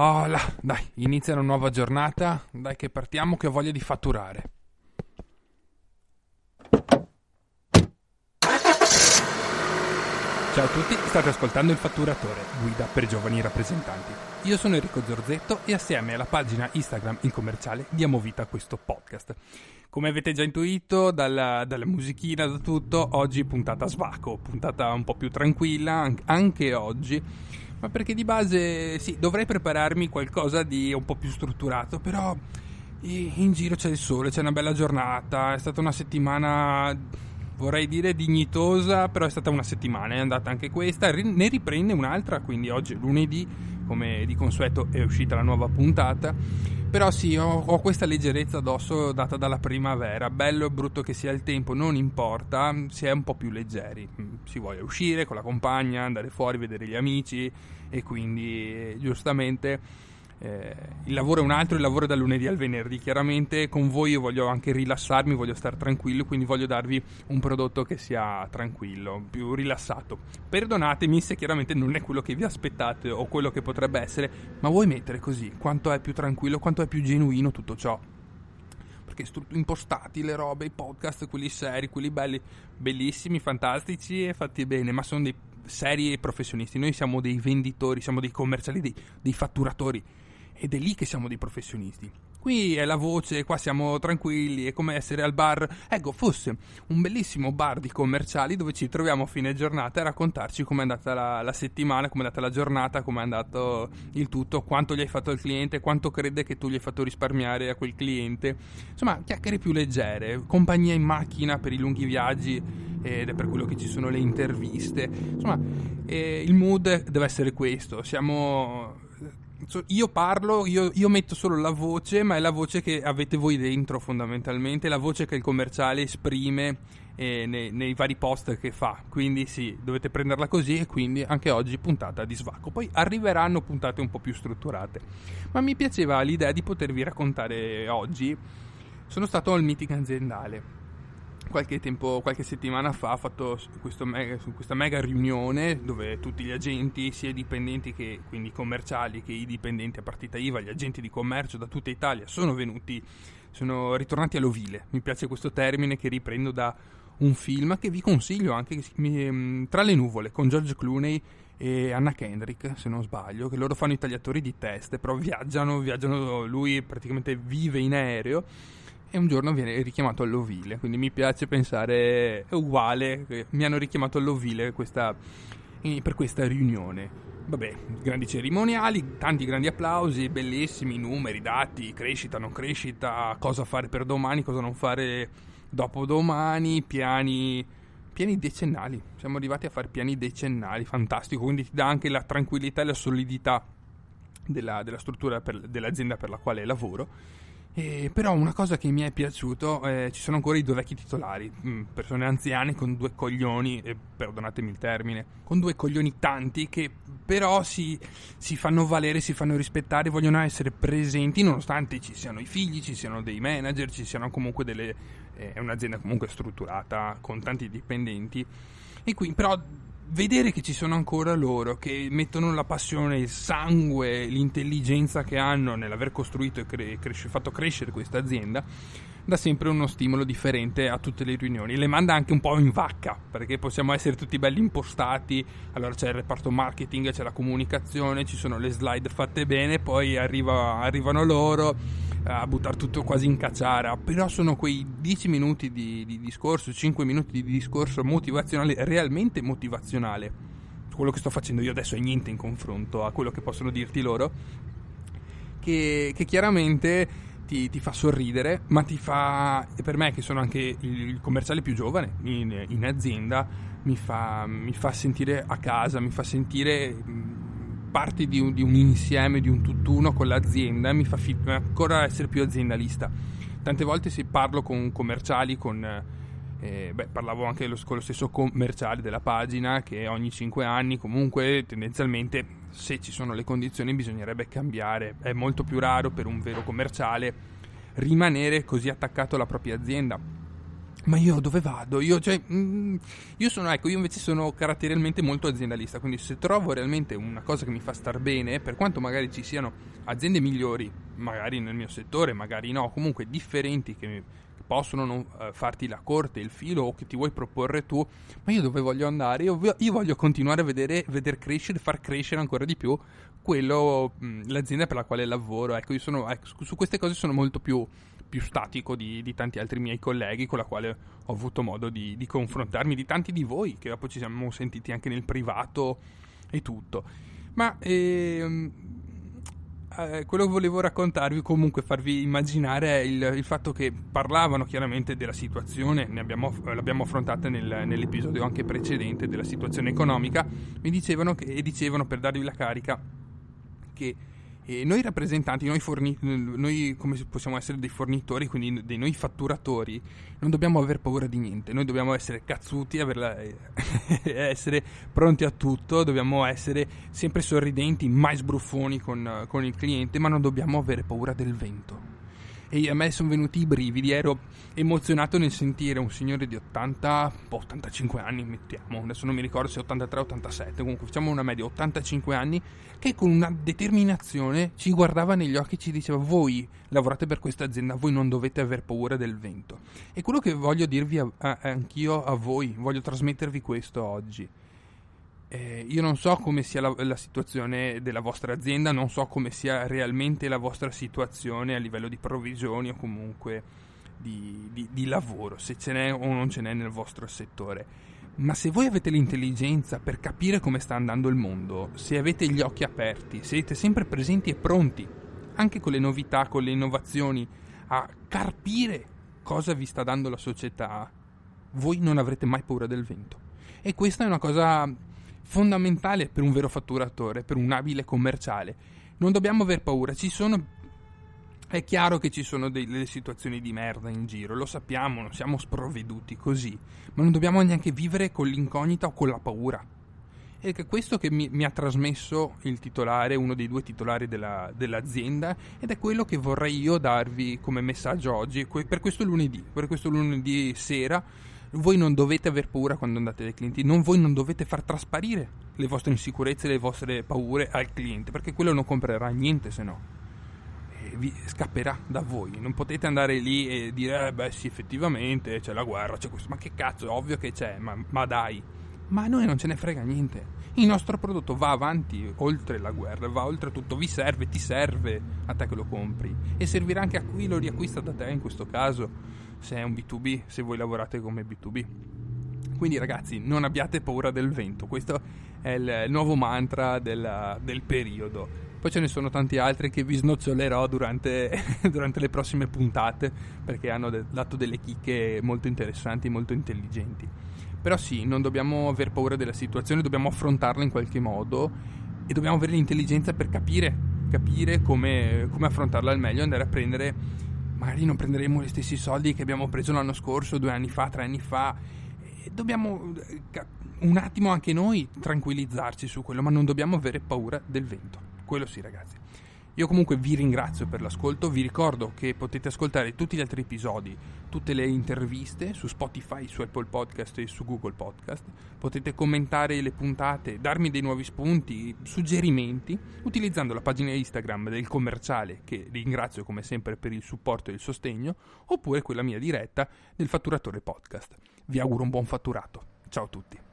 Oh là, dai, inizia una nuova giornata. Dai che partiamo che ho voglia di fatturare. Ciao a tutti, state ascoltando il Fatturatore, guida per giovani rappresentanti. Io sono Enrico Zorzetto e assieme alla pagina Instagram Il Commerciale diamo vita a questo podcast. Come avete già intuito dalla, dalla musichina, da tutto, oggi puntata svaco, puntata un po' più tranquilla, anche oggi ma perché di base sì, dovrei prepararmi qualcosa di un po' più strutturato, però in giro c'è il sole, c'è una bella giornata, è stata una settimana vorrei dire dignitosa, però è stata una settimana, è andata anche questa, ne riprende un'altra, quindi oggi è lunedì, come di consueto è uscita la nuova puntata però sì, ho, ho, questa leggerezza addosso data dalla primavera. Bello e brutto che sia il tempo, non importa, si è un po' più leggeri. Mm, si voglia uscire con la compagna, andare fuori, vedere gli amici e quindi giustamente eh, il lavoro è un altro, il lavoro è dal lunedì al venerdì. Chiaramente con voi io voglio anche rilassarmi, voglio stare tranquillo, quindi voglio darvi un prodotto che sia tranquillo, più rilassato. Perdonatemi se chiaramente non è quello che vi aspettate o quello che potrebbe essere, ma vuoi mettere così quanto è più tranquillo, quanto è più genuino tutto ciò perché impostati le robe, i podcast, quelli seri, quelli belli, bellissimi, fantastici e fatti bene, ma sono dei seri professionisti. Noi siamo dei venditori, siamo dei commerciali, dei, dei fatturatori ed è lì che siamo dei professionisti. Qui è la voce, qua siamo tranquilli, è come essere al bar. Ecco, fosse un bellissimo bar di commerciali dove ci troviamo a fine giornata a raccontarci com'è andata la, la settimana, com'è andata la giornata, com'è andato il tutto, quanto gli hai fatto al cliente, quanto crede che tu gli hai fatto risparmiare a quel cliente. Insomma, chiacchiere più leggere, compagnia in macchina per i lunghi viaggi ed è per quello che ci sono le interviste. Insomma, eh, il mood deve essere questo. Siamo io parlo, io, io, metto solo la voce, ma è la voce che avete voi dentro fondamentalmente, la voce che il commerciale esprime eh, nei, nei, vari post che fa. Quindi sì, dovete prenderla così e quindi anche oggi puntata di svacco. Poi arriveranno puntate un po' più strutturate. Ma mi piaceva l'idea di potervi raccontare oggi. Sono stato al meeting aziendale qualche tempo, qualche settimana fa ha fatto mega, questa mega riunione dove tutti gli agenti, sia i dipendenti che quindi commerciali che i dipendenti a partita IVA, gli agenti di commercio da tutta Italia sono venuti, sono ritornati all'ovile. Mi piace questo termine che riprendo da un film che vi consiglio anche mm, tra le nuvole con George Clooney e Anna Kendrick, se non sbaglio, che loro fanno i tagliatori di teste, però viaggiano, viaggiano lui praticamente vive in aereo e un giorno viene richiamato all'ovile, quindi mi piace pensare è uguale, mi hanno richiamato all'ovile questa, per questa riunione. Vabbè, grandi cerimoniali, tanti grandi applausi, bellissimi numeri, dati, crescita, non crescita, cosa fare per domani, cosa non fare dopodomani, piani, piani decennali. Siamo arrivati a fare piani decennali, fantastico, quindi ti dà anche la tranquillità e la solidità della, della struttura per, dell'azienda per la quale lavoro eh, però una cosa che mi è piaciuto, eh, ci sono ancora i due vecchi titolari, mh, mm, persone anziane con due coglioni, eh, perdonatemi il termine, con due coglioni tanti che però si, si, fanno valere, si fanno rispettare, vogliono essere presenti nonostante ci siano i figli, ci siano dei manager, ci siano comunque delle... Eh, è un'azienda comunque strutturata con tanti dipendenti. E qui però vedere che ci sono ancora loro che mettono la passione, il sangue, l'intelligenza che hanno nell'aver costruito e cre- cres- fatto crescere questa azienda dà sempre uno stimolo differente a tutte le riunioni. Le manda anche un po' in vacca, perché possiamo essere tutti belli impostati, allora c'è il reparto marketing, c'è la comunicazione, ci sono le slide fatte bene, poi arriva, arrivano loro a buttare tutto quasi in cacciara, però sono quei 10 minuti di, di discorso, 5 minuti di discorso motivazionale, realmente motivazionale. Quello che sto facendo io adesso è niente in confronto a quello che possono dirti loro, che, che chiaramente ti, ti, fa sorridere, ma ti fa, e per me che sono anche il commerciale più giovane in, in azienda, mi fa, mi fa, sentire a casa, mi fa sentire parte di un, di un insieme, di un tutt'uno con l'azienda, mi fa fi- ancora essere più aziendalista. Tante volte si parlo con commerciali, con... Eh, beh, parlavo anche lo, con lo stesso commerciale della pagina che ogni 5 anni comunque tendenzialmente se ci sono le condizioni bisognerebbe cambiare. È molto più raro per un vero commerciale rimanere così attaccato alla propria azienda. Ma io dove vado? Io, cioè, mm, io sono, ecco, io invece sono caratterialmente molto aziendalista, quindi se trovo realmente una cosa che mi fa star bene, per quanto magari ci siano aziende migliori, magari nel mio settore, magari no, comunque differenti che, possono non, uh, farti la corte, il filo o che ti vuoi proporre tu, ma io dove voglio andare? Io, io voglio continuare a vedere, vedere crescere, far crescere ancora di più quello, mm, l'azienda per la quale lavoro. Ecco, io sono, ecco, su queste cose sono molto più più statico di, di, tanti altri miei colleghi con la quale ho avuto modo di, di, confrontarmi, di tanti di voi che dopo ci siamo sentiti anche nel privato e tutto. Ma ehm, eh, quello che volevo raccontarvi, comunque farvi immaginare, è il, il fatto che parlavano chiaramente della situazione, abbiamo, l'abbiamo affrontata nel, nell'episodio anche precedente, della situazione economica, mi dicevano che, e dicevano per darvi la carica che e noi rappresentanti, noi, forni- noi, come possiamo essere dei fornitori, quindi dei noi fatturatori, non dobbiamo aver paura di niente, noi dobbiamo essere cazzuti, averla, essere pronti a tutto, dobbiamo essere sempre sorridenti, mai sbruffoni con, con il cliente, ma non dobbiamo avere paura del vento e a me sono venuti i brividi, ero emozionato nel sentire un signore di 80, 85 anni, mettiamo, adesso non mi ricordo se 83 o 87, comunque facciamo una media 85 anni, che con una determinazione ci guardava negli occhi e ci diceva voi lavorate per questa azienda, voi non dovete aver paura del vento. E quello che voglio dirvi a, a, anch'io a voi, voglio trasmettervi questo oggi eh, io non so come sia la, la, situazione della vostra azienda, non so come sia realmente la vostra situazione a livello di provvigioni o comunque di, di, di lavoro, se ce n'è o non ce n'è nel vostro settore. Ma se voi avete l'intelligenza per capire come sta andando il mondo, se avete gli occhi aperti, siete sempre presenti e pronti, anche con le novità, con le innovazioni, a carpire cosa vi sta dando la società, voi non avrete mai paura del vento. E questa è una cosa fondamentale per un vero fatturatore, per un abile commerciale. Non dobbiamo aver paura, ci sono è chiaro che ci sono delle situazioni di merda in giro, lo sappiamo, non siamo sprovveduti così, ma non dobbiamo neanche vivere con l'incognita o con la paura. È questo che mi, mi, ha trasmesso il titolare, uno dei due titolari della, dell'azienda, ed è quello che vorrei io darvi come messaggio oggi, per questo lunedì, per questo lunedì sera voi non dovete aver paura quando andate dai clienti, non, voi non dovete far trasparire le vostre insicurezze, le vostre paure al cliente, perché quello non comprerà niente se no. Vi scapperà da voi. Non potete andare lì e dire, eh beh sì, effettivamente c'è la guerra, c'è questo. Ma che cazzo, ovvio che c'è, ma, ma dai. Ma a noi non ce ne frega niente. Il nostro prodotto va avanti oltre la guerra, va oltre tutto, vi serve, ti serve a te che lo compri e servirà anche a chi lo riacquista da te in questo caso se è un B2B, se voi lavorate come B2B. Quindi ragazzi, non abbiate paura del vento, questo è il nuovo mantra del, del periodo. Poi ce ne sono tanti altri che vi snocciolerò durante, durante le prossime puntate perché hanno dato delle chicche molto interessanti, molto intelligenti. Però sì, non dobbiamo aver paura della situazione, dobbiamo affrontarla in qualche modo e dobbiamo avere l'intelligenza per capire, capire come, come affrontarla al meglio, andare a prendere magari non prenderemo gli stessi soldi che abbiamo preso l'anno scorso, due anni fa, tre anni fa. Dobbiamo eh, un attimo anche noi tranquillizzarci su quello, ma non dobbiamo avere paura del vento. Quello sì, ragazzi. Io comunque vi ringrazio per l'ascolto, vi ricordo che potete ascoltare tutti gli altri episodi, tutte le interviste su Spotify, su Apple Podcast e su Google Podcast. Potete commentare le puntate, darmi dei nuovi spunti, suggerimenti, utilizzando la pagina Instagram del commerciale, che ringrazio come sempre per il supporto e il sostegno, oppure quella mia diretta del fatturatore podcast. Vi auguro un buon fatturato. Ciao a tutti.